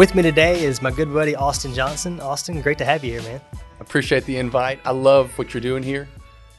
With me today is my good buddy Austin Johnson. Austin, great to have you here, man. Appreciate the invite. I love what you're doing here.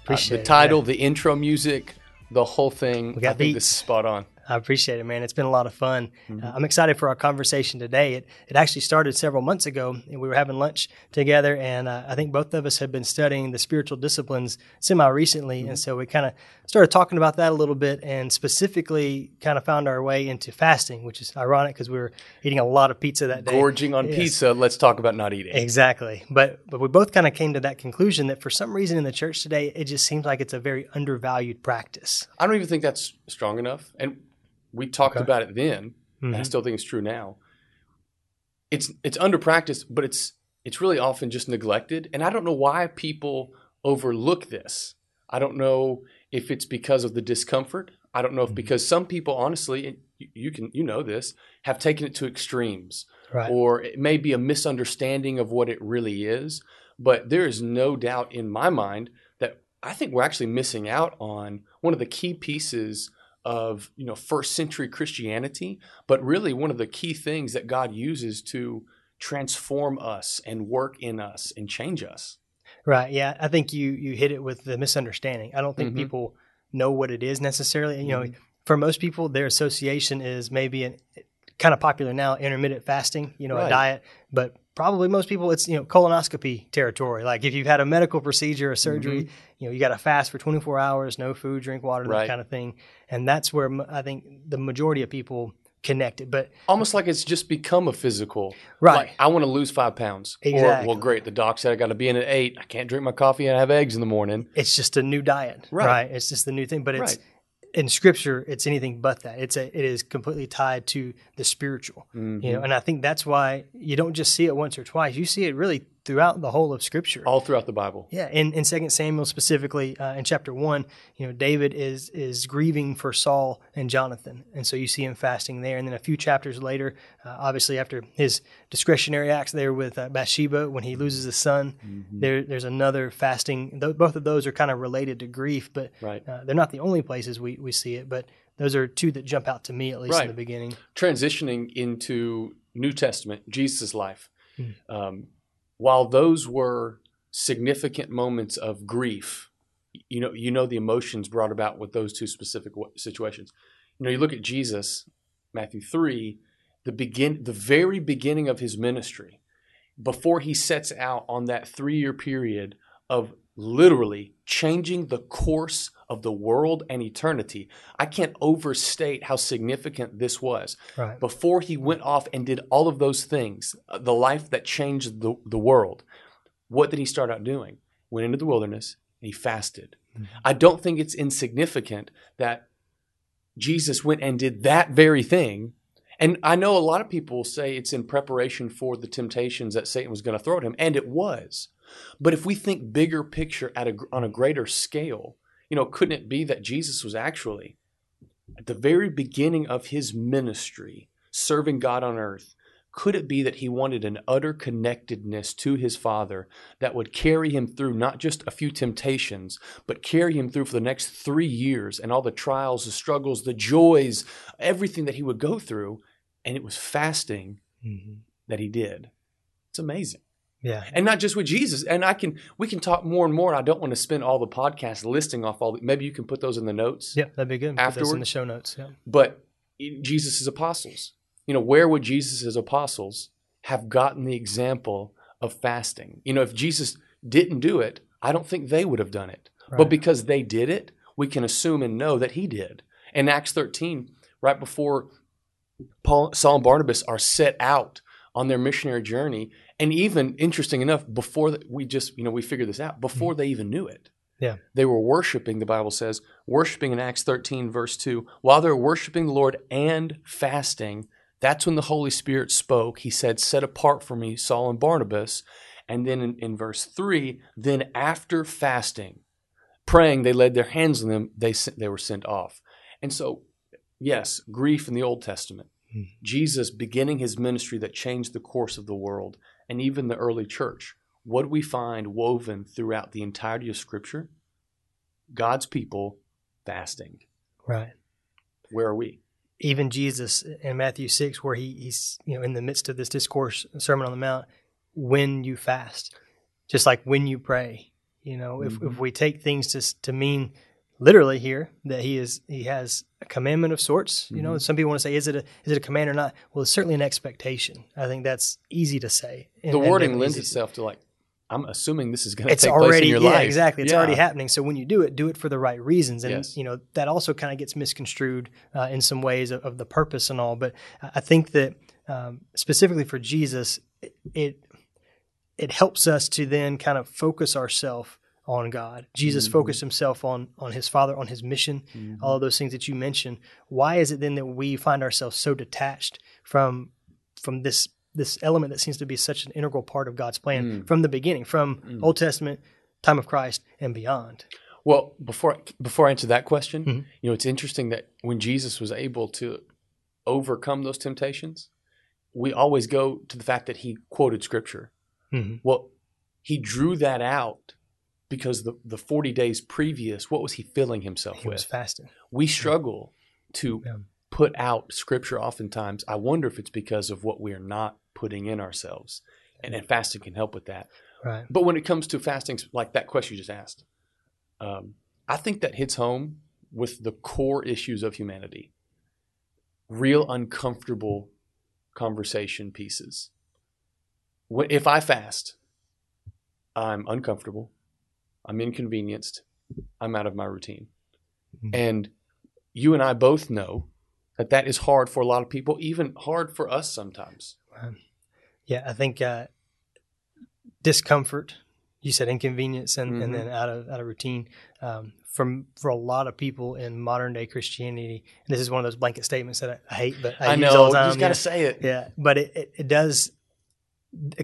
Appreciate uh, the title, yeah. the intro music, the whole thing. We got I think beats. this is spot on. I appreciate it, man. It's been a lot of fun. Mm-hmm. Uh, I'm excited for our conversation today. It, it actually started several months ago, and we were having lunch together, and uh, I think both of us had been studying the spiritual disciplines semi recently, Mm-hmm. and so we kind of started talking about that a little bit, and specifically kind of found our way into fasting, which is ironic because we were eating a lot of pizza that day. Gorging on Yes. pizza. Let's talk about not eating. Exactly. But but we both kind of came to that conclusion that for some reason in the church today, it just seems like it's a very undervalued practice. I don't even think that's strong enough. And we talked Okay. about it then, and I still think it's true now. It's it's under practice, but it's it's really often just neglected. And I don't know why people overlook this. I don't know if it's because of the discomfort. I don't know if Mhm. because some people honestly, and you, you can you know this, have taken it to extremes. Right. or it may be a misunderstanding of what it really is. But there is no doubt in my mind that I think we're actually missing out on one of the key pieces of you know first century Christianity, but really one of the key things that God uses to transform us and work in us and change us. Right. Yeah. I think you you hit it with the misunderstanding. I don't think Mhm. people know what it is necessarily. You know, Mhm. for most people, their association is maybe an kind of popular now, intermittent fasting. You know, a diet, but probably most people it's you know colonoscopy territory. Like if you've had a medical procedure, a surgery, mm-hmm. you know, you got to fast for 24 hours, no food, drink water, that kind of thing. And that's where m- I think the majority of people connect it. But Almost like it's just become a physical. right. Like I want to lose five pounds. Or Exactly. well, great. The doc said I got to be in at eight. I can't drink my coffee and have eggs in the morning. it's just a new diet, Right. right? It's just the new thing, but it's Right. In scripture, it's anything but that. It's a, it is completely tied to the spiritual, Mhm. you know, and I think that's why you don't just see it once or twice. You see it really throughout the whole of scripture. All throughout the Bible. Yeah, in in Second Samuel specifically, uh, in chapter one, you know, David is is grieving for Saul and Jonathan, and so you see him fasting there. And then a few chapters later, uh, obviously after his discretionary acts there with uh, Bathsheba, when he loses his son, Mm-hmm. there there's another fasting. Th- both of those are kind of related to grief, but Right. uh, they're not the only places we we see it. But those are two that jump out to me at least in the beginning. transitioning into New Testament, Jesus' life. Hmm. Um, while those were significant moments of grief, you know, you know the emotions brought about with those two specific situations. You know, you look at Jesus, Matthew three, the begin, the very beginning of his ministry, before he sets out on that three-year period of literally changing the course of the world and eternity. I can't overstate how significant this was Right. before he went off and did all of those things, uh, the life that changed the, the world, what did he start out doing? Went into the wilderness and he fasted. Mhm. I don't think it's insignificant that Jesus went and did that very thing. And I know a lot of people will say it's in preparation for the temptations that Satan was going to throw at him, and it was. But if we think bigger picture at a, on a greater scale, you know, couldn't it be that Jesus was actually at the very beginning of his ministry, serving God on earth, could it be that he wanted an utter connectedness to his Father that would carry him through not just a few temptations, but carry him through for the next three years and all the trials, the struggles, the joys, everything that he would go through? And it was fasting Mhm. that he did. It's amazing Yeah. and not just with Jesus. And I can we can talk more and more. I don't want to spend all the podcast listing off all. The, maybe you can put those in the notes. Yeah, that'd be good. Those in the show notes. Yeah. But Jesus' apostles, you know, where would Jesus' apostles have gotten the example of fasting? You know, if Jesus didn't do it, I don't think they would have done it. But because they did it, we can assume and know that he did. In Acts 13, right before Paul, Saul and Barnabas are set out on their missionary journey, and even interesting enough, before that, we just, you know, we figured this out before mm. they even knew it. Yeah. They were worshiping, the Bible says, worshiping in Acts 13, verse 2. While they're worshiping the Lord and fasting, that's when the Holy Spirit spoke. He said, Set apart for me Saul and Barnabas. And then in, in verse 3, then after fasting, praying, they laid their hands on them, they, sent- they were sent off. And so, yes, grief in the Old Testament, Hmm. Jesus beginning his ministry that changed the course of the world, and even the early church. What do we find woven throughout the entirety of Scripture? God's people fasting. Right. Where are we? even Jesus in Matthew six, where he, he's you know in the midst of this discourse, Sermon on the Mount, when you fast, just like when you pray. You know, mm-hmm. if if we take things to to mean literally here that he is he has a commandment of sorts. You mm-hmm. know, some people want to say, is it a is it a command or not? Well, it's certainly an expectation. I think that's easy to say. The wording and lends itself to like I'm assuming this is going to take already, place in your yeah, life. Exactly, it's yeah. already happening. So when you do it, do it for the right reasons, and yes. you know that also kind of gets misconstrued uh, in some ways of, of, the purpose and all. But I think that um, specifically for Jesus, it, it, it helps us to then kind of focus ourselves on God. Jesus mm-hmm. focused himself on on his Father, on his mission, mm-hmm. all of those things that you mentioned. Why is it then that we find ourselves so detached from from this this element that seems to be such an integral part of God's plan mm. from the beginning, from mm. Old Testament, time of Christ, and beyond. Well, before before I answer that question, mm-hmm. you know, it's interesting that when Jesus was able to overcome those temptations, we always go to the fact that he quoted Scripture. Mm-hmm. Well, he drew that out because the the forty days previous, what was he filling himself he with? Was fasting. We struggle to yeah. put out Scripture. Oftentimes, I wonder if it's because of what we are not putting in ourselves. And, and fasting can help with that. Right. But when it comes to fasting, like that question you just asked, um, I think that hits home with the core issues of humanity. Real uncomfortable conversation pieces. If I fast, I'm uncomfortable, I'm inconvenienced, I'm out of my routine. Mm-hmm. And you and I both know that that is hard for a lot of people, even hard for us sometimes. Yeah, I think uh, discomfort. You said inconvenience, and, mm-hmm. and then out of out of routine. Um, from for a lot of people in modern day Christianity, and this is one of those blanket statements that I, I hate, but I, I know all the time. you just got to say it. Yeah, but it, it, it does.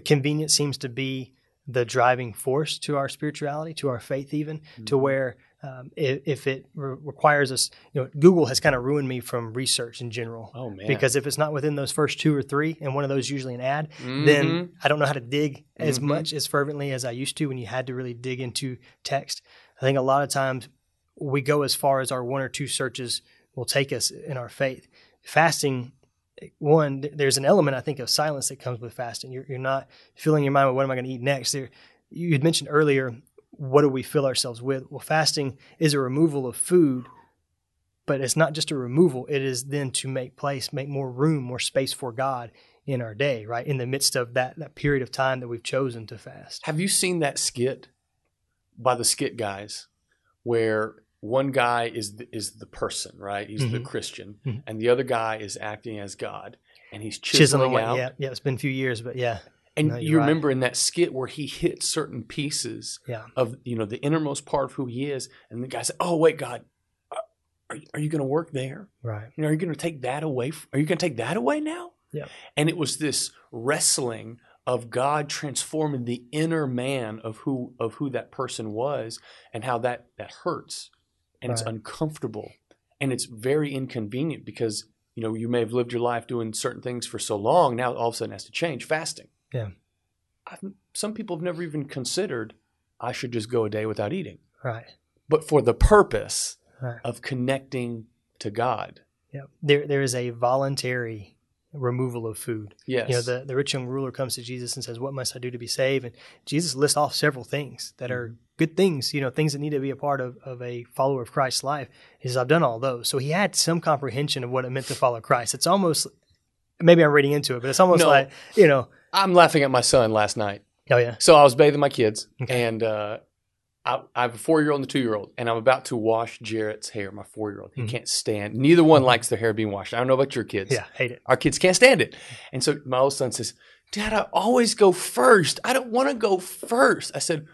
Convenience seems to be the driving force to our spirituality, to our faith, even mm-hmm. to where um, if, if, it re- requires us, you know, Google has kind of ruined me from research in general. Oh man! Because if it's not within those first two or three, and one of those usually an ad, mm-hmm. then I don't know how to dig as mm-hmm. much as fervently as I used to when you had to really dig into text. I think a lot of times we go as far as our one or two searches will take us in our faith. Fasting one, there's an element I think of silence that comes with fasting. You're, you're not filling your mind with what am I going to eat next. There, you had mentioned earlier what do we fill ourselves with? Well, fasting is a removal of food, but it's not just a removal, it is then to make place, make more room, more space for God in our day, right? In the midst of that that period of time that we've chosen to fast. Have you seen that skit by the skit guys where one guy is the, is the person, right? He's mm-hmm. the Christian, mm-hmm. and the other guy is acting as God, and he's chiseling, chiseling out. Yeah, yeah, it's been a few years, but yeah. And no, you remember right. in that skit where he hit certain pieces yeah. of you know the innermost part of who he is, and the guy said, "Oh wait, God, are, are you going to work there? Right? You know, are you going to take that away? Are you going to take that away now?" Yeah. And it was this wrestling of God transforming the inner man of who of who that person was, and how that that hurts, and right. it's uncomfortable, and it's very inconvenient because you know you may have lived your life doing certain things for so long. Now all of a sudden has to change. Fasting yeah. I've, some people have never even considered I should just go a day without eating. Right. But for the purpose right. of connecting to God. Yeah. There there is a voluntary removal of food. Yes. You know, the, the rich young ruler comes to Jesus and says, What must I do to be saved? And Jesus lists off several things that are mm-hmm. good things, you know, things that need to be a part of, of a follower of Christ's life. He says, I've done all those. So he had some comprehension of what it meant to follow Christ. It's almost maybe I'm reading into it, but it's almost no. like, you know, I'm laughing at my son last night. Oh yeah. So I was bathing my kids, okay. and uh, I, I, have a four year old and a two year old, and I'm about to wash Jarrett's hair. My four year old, he mm-hmm. can't stand. Neither one mm-hmm. likes their hair being washed. I don't know about your kids. Yeah, hate it. Our kids can't stand it, and so my old son says, "Dad, I always go first. I don't want to go first. I said,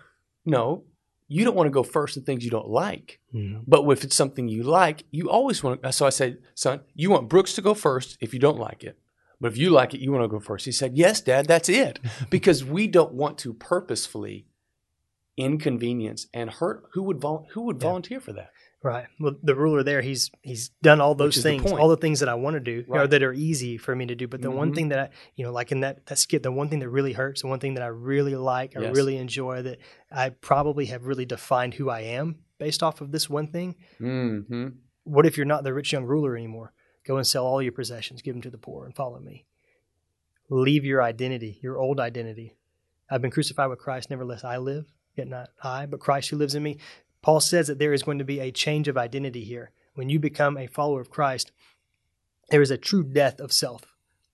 "No, you don't want to go first in things you don't like. Mm-hmm. But if it's something you like, you always want to. So I said, son, you want Brooks to go first if you don't like it. But if you like it, you want to go first. He said, Yes, Dad, that's it. because we don't want to purposefully inconvenience and hurt who would vol- who would volunteer for that. Right. Well, the ruler there, he's he's done all those things, the all the things that I want to do, right. or that are easy for me to do. But the mm-hmm. one thing that I, you know, like in that that skit, the one thing that really hurts, the one thing that I really like, I yes. really enjoy, that I probably have really defined who I am based off of this one thing. Mm-hmm. What if you're not the rich young ruler anymore? Go and sell all your possessions, give them to the poor, and follow me. Leave your identity, your old identity. I've been crucified with Christ, nevertheless I live, yet not I, but Christ who lives in me. Paul says that there is going to be a change of identity here. When you become a follower of Christ, there is a true death of self,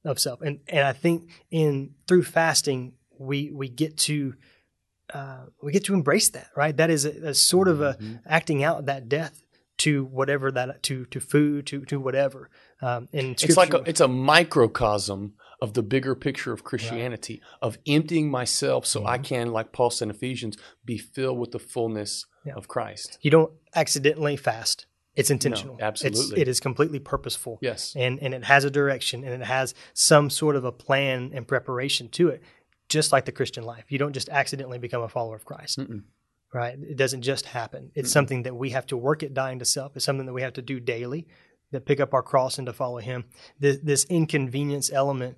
of self. And and I think in through fasting, we we get to uh, we get to embrace that, right? That is a, a sort of a mm-hmm. acting out that death to whatever that to to food to to whatever. Um, and it's like a, it's a microcosm of the bigger picture of Christianity right. of emptying myself so mm-hmm. I can, like Paul said in Ephesians, be filled with the fullness yeah. of Christ. You don't accidentally fast. It's intentional. No, absolutely. It's, it is completely purposeful. Yes. And and it has a direction and it has some sort of a plan and preparation to it, just like the Christian life. You don't just accidentally become a follower of Christ. Mm-mm right? It doesn't just happen. It's mm-hmm. something that we have to work at dying to self. It's something that we have to do daily, that pick up our cross and to follow Him. This, this inconvenience element,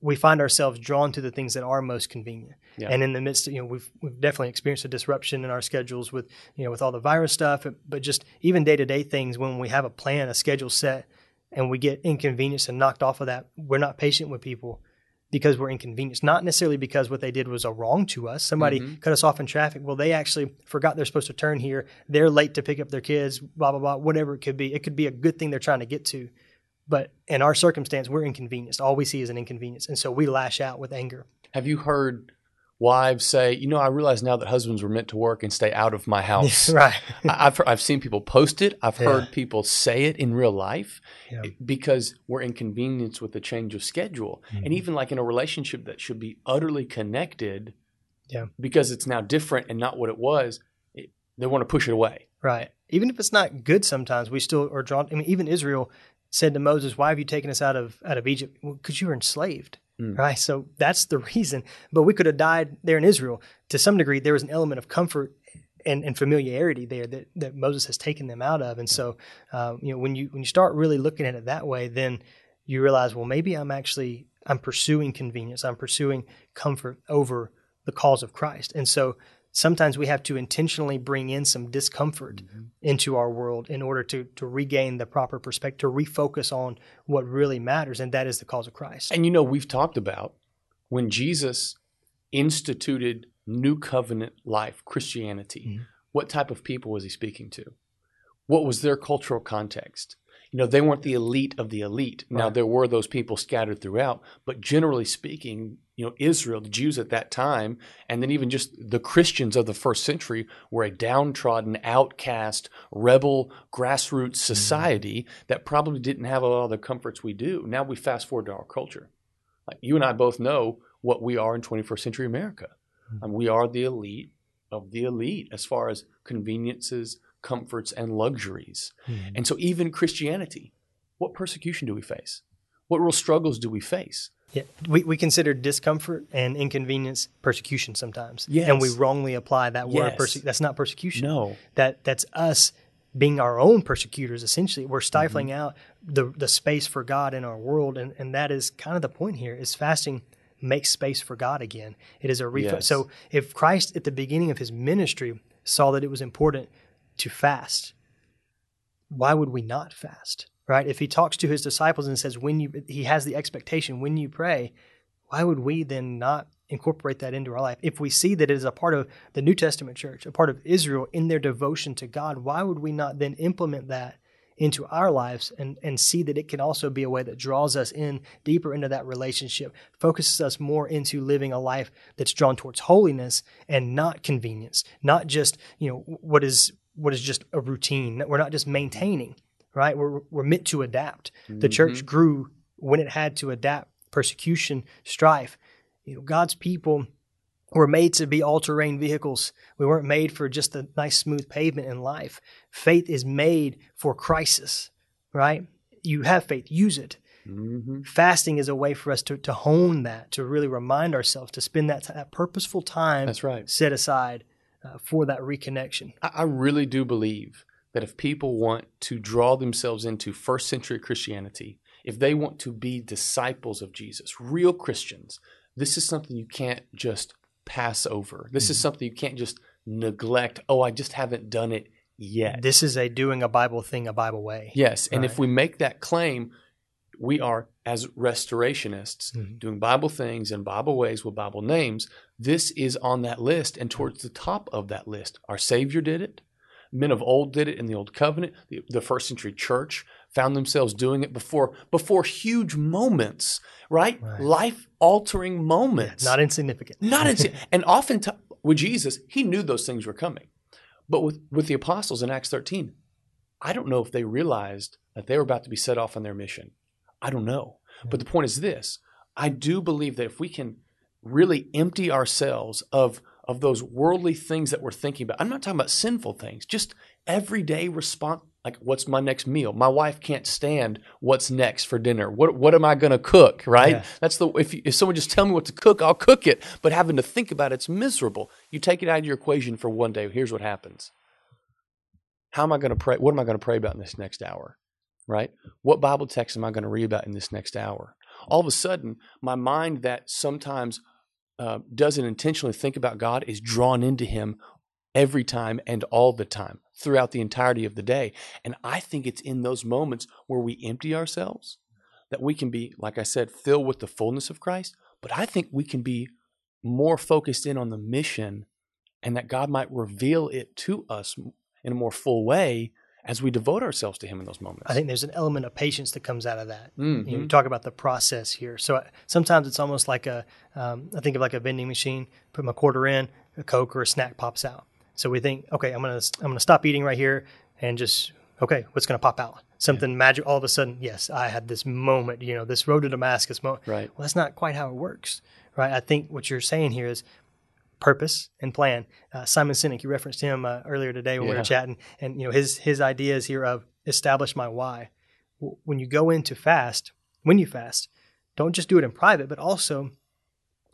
we find ourselves drawn to the things that are most convenient. Yeah. And in the midst of, you know, we've, we've definitely experienced a disruption in our schedules with, you know, with all the virus stuff, but just even day to day things when we have a plan, a schedule set, and we get inconvenienced and knocked off of that, we're not patient with people because we're inconvenienced, not necessarily because what they did was a wrong to us. Somebody mm-hmm. cut us off in traffic. Well, they actually forgot they're supposed to turn here. They're late to pick up their kids, blah, blah, blah, whatever it could be. It could be a good thing they're trying to get to. But in our circumstance, we're inconvenienced. All we see is an inconvenience. And so we lash out with anger. Have you heard wives say, you know, I realize now that husbands were meant to work and stay out of my house. right. I've, I've seen people post it. I've yeah. heard people say it in real life yeah. because we're inconvenienced with the change of schedule. Mm-hmm. And even like in a relationship that should be utterly connected yeah. because it's now different and not what it was, it, they want to push it away. Right. Even if it's not good sometimes, we still are drawn. I mean, even Israel said to Moses, why have you taken us out of, out of Egypt? Because well, you were enslaved. Mm. Right. So that's the reason. But we could have died there in Israel. To some degree, there was an element of comfort and, and familiarity there that, that Moses has taken them out of. And so, uh, you know, when you when you start really looking at it that way, then you realize, well, maybe I'm actually I'm pursuing convenience. I'm pursuing comfort over the cause of Christ. And so sometimes we have to intentionally bring in some discomfort mm-hmm. into our world in order to to regain the proper perspective, to refocus on what really matters, and that is the cause of Christ. And you know, we've talked about when Jesus instituted new covenant life, Christianity, mm-hmm. what type of people was he speaking to? What was their cultural context? You know, they weren't the elite of the elite. Now, there were those people scattered throughout, but generally speaking, you know, Israel, the Jews at that time, and then even just the Christians of the first century were a downtrodden, outcast, rebel, grassroots mm-hmm. society mm-hmm. that probably didn't have a lot of the comforts we do. Now we fast forward to our culture. Like you and I both know what we are in 21st century America. Mm-hmm. And we are the elite of the elite as far as conveniences, comforts, and luxuries. Mm-hmm. And so even Christianity, what persecution do we face? What real struggles do we face? Yeah, we, we consider discomfort and inconvenience persecution sometimes. Yes. And we wrongly apply that word. Yes. Perse- that's not persecution. No. That That's us being our own persecutors, essentially. We're stifling mm-hmm. out the, the space for God in our world. And, and that is kind of the point here is fasting makes space for God again. It is a refocus. Yes. So if Christ at the beginning of his ministry saw that it was important to fast, why would we not fast? Right? If he talks to his disciples and says, when you, he has the expectation, when you pray, why would we then not incorporate that into our life? If we see that it is a part of the New Testament church, a part of Israel in their devotion to God, why would we not then implement that into our lives and, and see that it can also be a way that draws us in deeper into that relationship, focuses us more into living a life that's drawn towards holiness and not convenience, not just, you know, what is what is just a routine. that We're not just maintaining, right? We're, we're meant to adapt. Mm-hmm. The church grew when it had to adapt persecution, strife. You know, God's people were made to be all terrain vehicles. We weren't made for just a nice, smooth pavement in life. Faith is made for crisis, right? You have faith, use it. Mm-hmm. Fasting is a way for us to, to hone that, to really remind ourselves, to spend that, that purposeful time That's right. set aside uh, for that reconnection. I, I really do believe that if people want to draw themselves into first century Christianity, if they want to be disciples of Jesus, real Christians, this is something you can't just pass over. This mm-hmm. is something you can't just neglect. Oh, I just haven't done it yet. This is a doing a Bible thing a Bible way. Yes, and if we make that claim, we are as restorationists Mhm. doing Bible things in Bible ways with Bible names. This is on that list and towards the top of that list. Our Savior did it. Men of old did it in the Old Covenant. The, the first century church found themselves doing it before before huge moments, right? Right. Life altering moments. Not insignificant. Not insignificant. and often t- with Jesus, he knew those things were coming. But with, with the apostles in Acts 13, I don't know if they realized that they were about to be set off on their mission. I don't know. But the point is this I do believe that if we can really empty ourselves of, of those worldly things that we're thinking about, I'm not talking about sinful things, just everyday response. Like, what's my next meal? My wife can't stand what's next for dinner. What what am I going to cook? Right? Yeah. That's the if you, if someone just tell me what to cook, I'll cook it. But having to think about it's miserable. You take it out of your equation for one day. Here's what happens. How am I going to pray? What am I going to pray about in this next hour? Right? What Bible text am I going to read about in this next hour? All of a sudden, my mind that sometimes uh, doesn't intentionally think about God is drawn into Him every time and all the time throughout the entirety of the day. And I think it's in those moments where we empty ourselves that we can be, like I said, filled with the fullness of Christ. But I think we can be more focused in on the mission and that God might reveal it to us in a more full way as we devote ourselves to Him in those moments. I think there's an element of patience that comes out of that. Mhm. You, know, you talk about the process here. So uh, sometimes it's almost like a, um, I think of like a vending machine. Put my quarter in, a Coke or a snack pops out. So we think, okay, I'm gonna I'm gonna stop eating right here and just okay, what's gonna pop out? Something magic. All of a sudden, yes, I had this moment. You know, this road to Damascus moment. Right. Well, that's not quite how it works, right? I think what you're saying here is purpose and plan. Uh, Simon Sinek, you referenced him uh, earlier today when we were chatting, and you know his his ideas here of establish my why. W- When you go into fast, when you fast, don't just do it in private, but also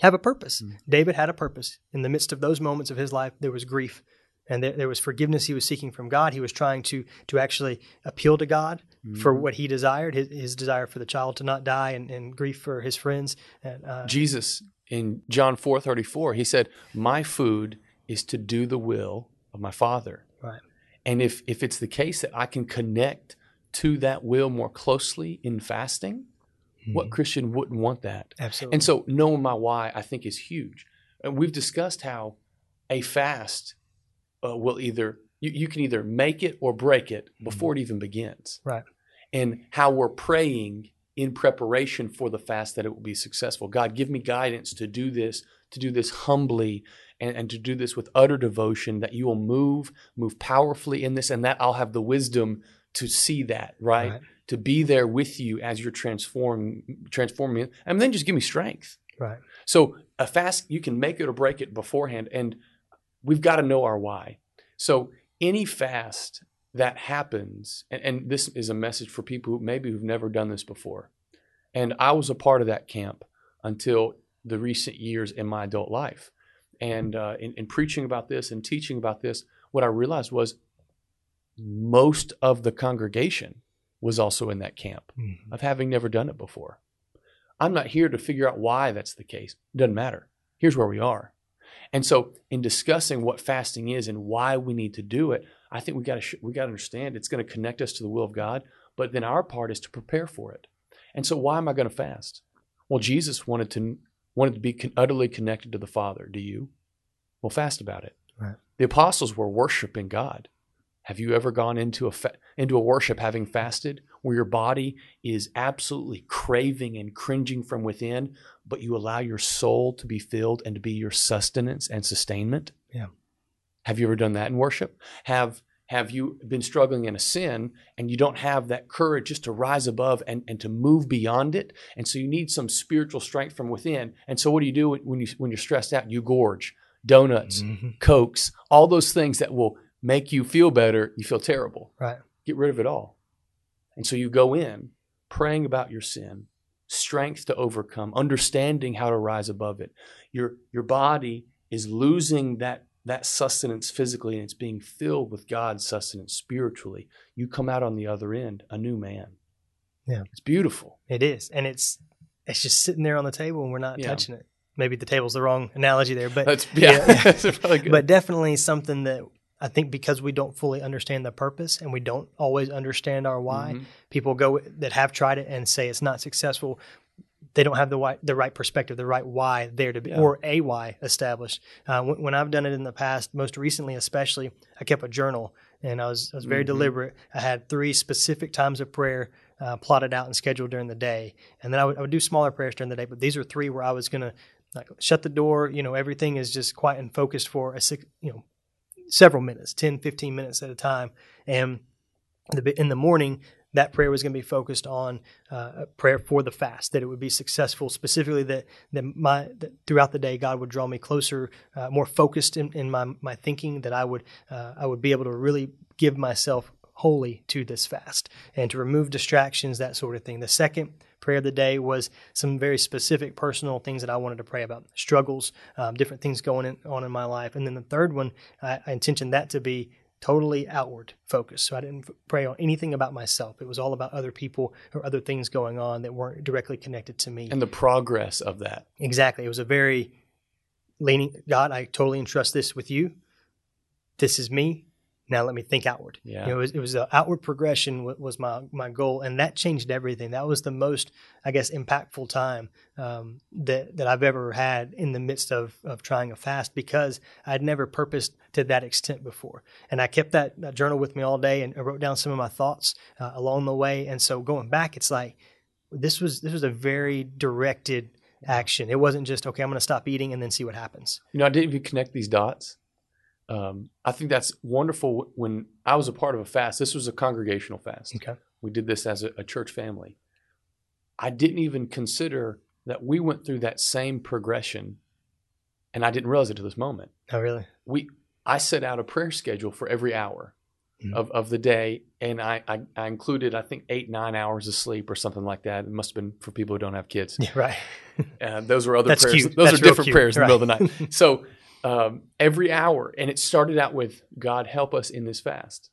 have a purpose. David had a purpose. In the midst of those moments of his life, there was grief, and there, there was forgiveness he was seeking from God. He was trying to to actually appeal to God for what he desired, his, his desire for the child to not die, and, and grief for his friends. And, uh, Jesus in John 4:34, he said, "My food is to do the will of my Father." right. And if if it's the case that I can connect to that will more closely in fasting, what Christian wouldn't want that? Absolutely. And so knowing my why, I think is huge. And we've discussed how a fast uh, will either you, you can either make it or break it before it even begins. Right. And how we're praying in preparation for the fast that it will be successful. God, give me guidance to do this, to do this humbly, and, and to do this with utter devotion, that you will move, move powerfully in this, and that I'll have the wisdom to see that, right? Right. To be there with you as you're transform, transforming it. And then just give me strength. Right. So a fast, you can make it or break it beforehand, and we've got to know our why. So any fast that happens, and, and this is a message for people who maybe who've never done this before, and I was a part of that camp until the recent years in my adult life, and uh, in, in preaching about this and teaching about this, what I realized was most of the congregation was also in that camp of having never done it before. I'm not here to figure out why that's the case. It doesn't matter. Here's where we are. And so, in discussing what fasting is and why we need to do it, I think we got to sh- we got to understand it's going to connect us to the will of God. But then our part is to prepare for it. And so, why am I going to fast? Well, Jesus wanted to wanted to be con- utterly connected to the Father. Do you? Well, fast about it. Right. The apostles were worshiping God. Have you ever gone into a fa- into a worship having fasted where your body is absolutely craving and cringing from within, but you allow your soul to be filled and to be your sustenance and sustainment? Yeah. Have you ever done that in worship? Have have you been struggling in a sin and you don't have that courage just to rise above and, and to move beyond it? And so you need some spiritual strength from within. And so what do you do when you when you're stressed out? You gorge donuts, Mhm. cokes, all those things that will make you feel better, you feel terrible. Right. Get rid of it all. And so you go in praying about your sin, strength to overcome, understanding how to rise above it. Your your body is losing that that sustenance physically and it's being filled with God's sustenance spiritually. You come out on the other end a new man. Yeah. It's beautiful. It is, and it's it's just sitting there on the table, and we're not Yeah. touching it. Maybe the table's the wrong analogy there, but That's yeah. Yeah. That's probably good. but definitely something that I think because we don't fully understand the purpose and we don't always understand our why, Mhm. people go that have tried it and say it's not successful. They don't have the right, the right perspective, the right why there to be, Yeah. or a why established. Uh, when, when I've done it in the past, most recently especially, I kept a journal and I was I was very Mhm. deliberate. I had three specific times of prayer uh, plotted out and scheduled during the day, and then I would, I would do smaller prayers during the day. But these are three where I was gonna like shut the door. You know, everything is just quiet and focused for a six, you know, several minutes, 10, 15 minutes at a time. And the, in the morning, that prayer was going to be focused on uh, a prayer for the fast, that it would be successful, specifically that, that my that throughout the day God would draw me closer, uh, more focused in, in my my thinking, that I would uh, I would be able to really give myself wholly to this fast and to remove distractions, that sort of thing. The second prayer of the day was some very specific personal things that I wanted to pray about, struggles, um, different things going in, on in my life, and then the third one I, I intentioned that to be totally outward focused. So I didn't f- pray on anything about myself. It was all about other people or other things going on that weren't directly connected to me. And the progress of that. exactly. It was a very leaning, God, I totally entrust this with you. This is me. Now let me think outward. Yeah. You know, it was, it was an outward progression wa- was my, my goal. And that changed everything. That was the most, I guess, impactful time um, that, that I've ever had in the midst of, of trying a fast because I'd never purposed to that extent before. And I kept that, that journal with me all day and I wrote down some of my thoughts uh, along the way. And so going back, it's like, this was, this was a very directed action. It wasn't just, okay, I'm going to stop eating and then see what happens. You know, I didn't even connect these dots. Um, I think that's wonderful. When I was a part of a fast, this was a congregational fast. Okay. We did this as a, a church family. I didn't even consider that we went through that same progression, and I didn't realize it to this moment. Oh, really? We, I set out a prayer schedule for every hour Mhm. of, of the day, and I, I, I included I think eight nine hours of sleep or something like that. It must have been for people who don't have kids. Yeah, right. Uh, those are other That's prayers. cute. Those That's are different cute. prayers in the middle of the night. So um, every hour, and it started out with God help us in this fast,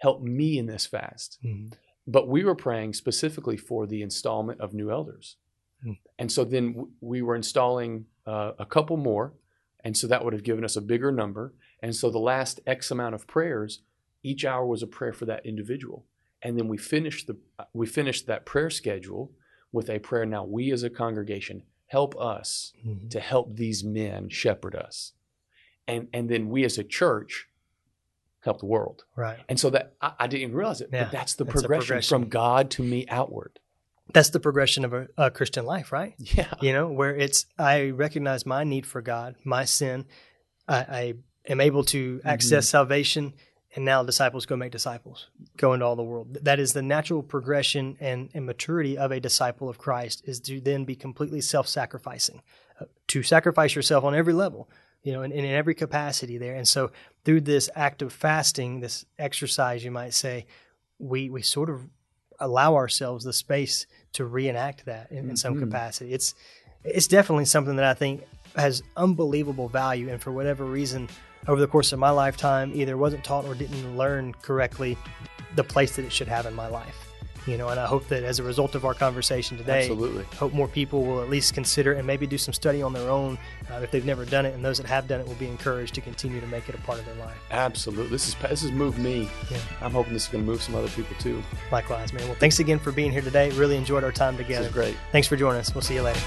help me in this fast. Mhm. But we were praying specifically for the installment of new elders, Hmm. and so then w- we were installing uh, a couple more, and so that would have given us a bigger number. And so the last X amount of prayers, each hour was a prayer for that individual, and then we finished the we finished that prayer schedule with a prayer. Now we as a congregation help us Mhm. to help these men shepherd us. And and then we as a church help the world. Right. And so that I, I didn't even realize it, Yeah, but that's the that's progression, progression. from God to me outward. That's the progression of a, a Christian life, right? Yeah. You know, where it's I recognize my need for God, my sin. I, I am able to access salvation, and now disciples go make disciples, go into all the world. That is the natural progression and, and maturity of a disciple of Christ is to then be completely self-sacrificing, uh, to sacrifice yourself on every level, you know, and, and in every capacity there. And so through this act of fasting, this exercise, you might say, we we sort of allow ourselves the space to reenact that in, in some Mhm. capacity. It's it's definitely something that I think has unbelievable value, and for whatever reason, over the course of my lifetime, either wasn't taught or didn't learn correctly the place that it should have in my life. You know, and I hope that as a result of our conversation today, Absolutely. hope more people will at least consider and maybe do some study on their own uh, if they've never done it, and those that have done it will be encouraged to continue to make it a part of their life. Absolutely. This is this has moved me. Yeah. I'm hoping this is going to move some other people too. Likewise, man. Well, thanks again for being here today. Really enjoyed our time This together. is great. Thanks for joining us. We'll see you later.